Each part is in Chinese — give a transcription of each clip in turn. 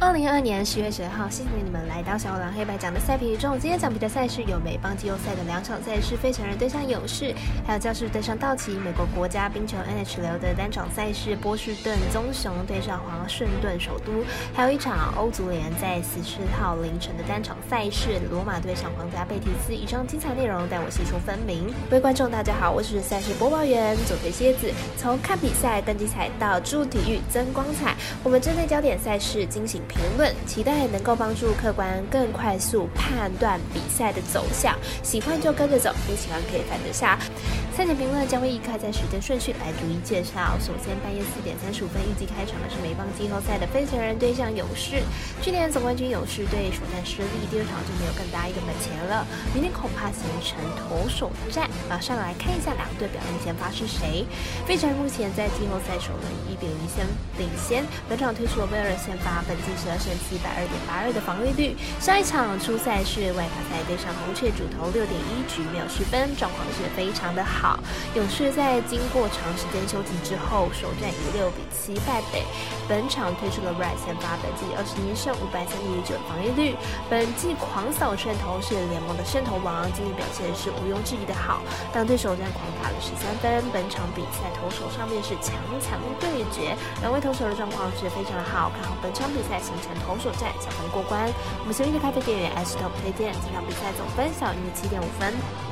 二零二二年十月十二号，谢谢你们来到小五郎黑白奖的赛评中。今天奖比的赛事有美邦季后赛的两场赛事，非常人对上勇士，还有教士对上道奇，美国国家冰球 NHL 的单场赛事，波士顿棕熊对上华盛顿首都，还有一场欧足联在十四号凌晨的单场赛事，罗马对上皇家贝蒂斯。以上精彩内容带我细说分明。各位观众，大家好，我是赛事播报员左腿蝎子。从看比赛、登机彩到助体育增光彩，我们针对焦点赛事进行。评论，期待能够帮助客官更快速判断比赛的走向。喜欢就跟着走，不喜欢可以反着下。赛前评论将会依开赛时间顺序来逐一介绍。首先，半夜四点三十五分预计开场的是美邦季后赛的费城人对上勇士。去年总冠军勇士队首战失利，第二场就没有更大一个门前了。明天恐怕形成投手战。马上来看一下两队表现先发是谁。费城人目前在季后赛首轮一比零先领先。本场推出了威尔先发，本季。十二胜七百二点八二的防御率，上一场初赛是外卡赛对上红雀主投六点一局没有失分，状况是非常的好。好勇士在经过长时间休息之后，首战以六比七败北。本场推出了 Right 先发，本季二十一胜五百三十九防御率，本季狂扫胜投是联盟的胜投王，今日表现是毋庸置疑的好。当对手战狂打了十三分，本场比赛投手上面是强强对决，两位投手的状况是非常的好，看好本场比赛。形成投手战，小分过关。我们随意的咖啡店员 S Top 推荐，这场比赛总分小于七点五分。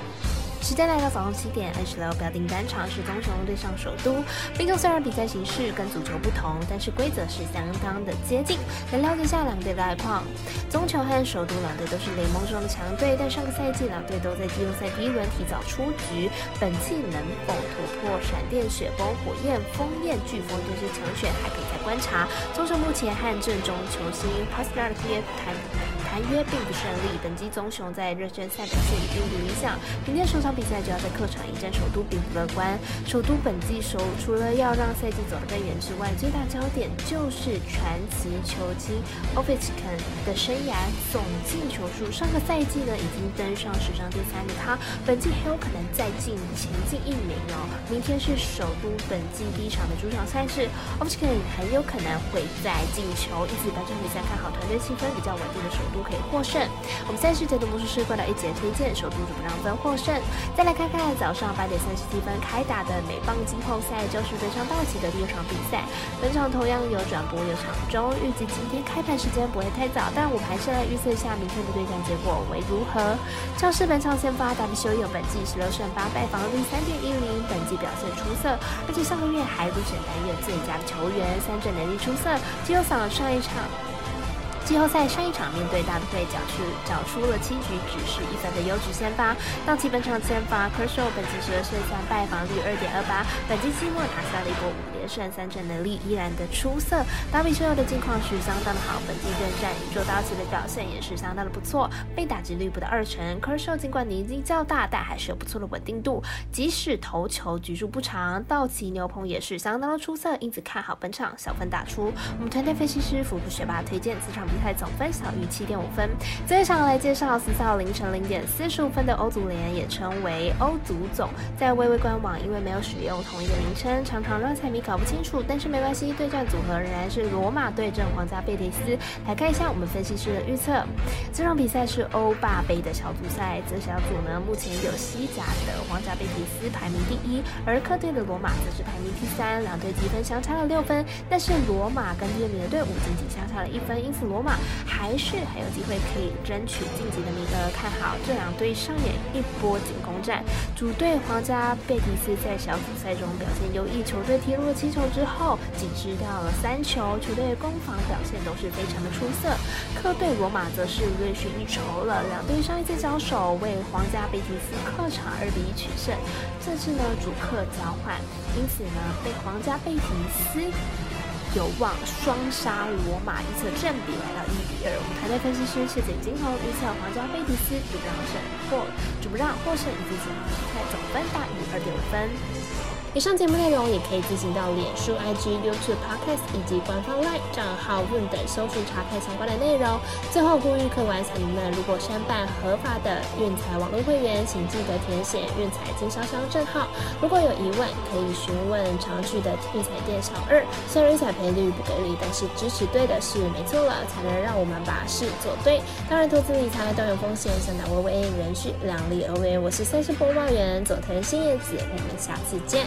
时间来到早上七点，H 六标定单场是棕熊对上首都。冰球虽然比赛形式跟足球不同，但是规则是相当的接近。来了解一下两队的概况。棕球和首都两队都是联盟中的强队，但上个赛季两队都在季后赛第一轮提早出局。本季能否突破闪电、雪崩、火焰、风焰、飓风这些强选，还可以再观察。棕熊目前和阵中球星 p a s t e r T F 谈。谈约并不顺利，本季棕熊在热身赛表现并不理想，明天首场比赛就要在客场迎战首都，并不乐观。首都本季首除了要让赛季走得更远之外，最大焦点就是传奇球星 Ovechkin 的生涯总进球数。上个赛季呢已经登上史上第三的他，本季很有可能再进前进一名哦。明天是首都本季第一场的主场赛事，Ovechkin 很有可能会再进球，因此本场比赛看好团队气氛比较稳定的首都。可以获胜。我们赛事解读魔术师过来一节推荐，首都主不让分获胜。再来看看早上八点三十七分开打的美棒季后赛，就是对上道奇的第二场比赛。本场同样有转播有场中，预计今天开盘时间不会太早，但我们还是来预测一下明天的对战结果为如何。教士本场先发达比修有本季十六胜八败，防御率三点一零，本季表现出色，而且上个月还入选单月最佳球员，三振能力出色。季后赛上一场。季后赛上一场面对大都会，缴出缴出了七局只是一分的优质先发。道奇本场先发 k e r s h a w 本季十二胜三败，防率二点二八，本季期末拿下了一波五连胜，三振能力依然的出色。达比修有的近况是相当的好，本季对战宇宙道奇的表现也是相当的不错，被打击率不到二成。k e r s h a w 尽管年纪较大，但还是有不错的稳定度，即使投球局数不长，道奇牛棚也是相当的出色，因此看好本场小分打出。我们团队分析师福布学霸推荐这场。比赛总分小于七点五分。最后来介绍十四号凌晨零点四十五分的欧足联，也称为欧足总，在微微官网因为没有使用同一个名称，常常让彩迷搞不清楚。但是没关系，对战组合仍然是罗马对阵皇家贝蒂斯。来看一下我们分析师的预测。这场比赛是欧霸杯的小组赛，这小组呢目前有西甲的皇家贝蒂斯排名第一，而客队的罗马则是排名第三，两队积分相差了六分。但是罗马跟第二名的队伍仅仅相差了一分，因此罗。马还是很有机会可以争取晋级的名额，看好这两队上演一波进攻战。主队皇家贝蒂斯在小组赛中表现优异，球队踢入了七球之后，仅失掉了三球，球队攻防表现都是非常的出色。客队罗马则是略逊一筹了，两队上一次交手为皇家贝蒂斯客场二比一取胜，这次呢主客交换，因此呢被皇家贝蒂斯。有望双杀罗马，预测正比来到一比二。我们团队分析师赤井金红预测皇家贝蒂斯主让胜或主让获胜，以及主场比赛总分大于二点五分。以上节目内容也可以进行到脸书、IG、YouTube、Podcast 以及官方 LINE 账号问等搜寻查看相关的内容。最后呼吁客官彩民们，如果申办合法的运彩网络会员，请记得填写运彩经销商证号。如果有疑问，可以询问常去的运彩店小二。虽然运彩赔率不给力，但是支持对的是没错了，才能让我们把事做对。当然，投资理财都有风险，向打微微人需量力而为。我是赛事播报员佐藤新叶子，我们下次见。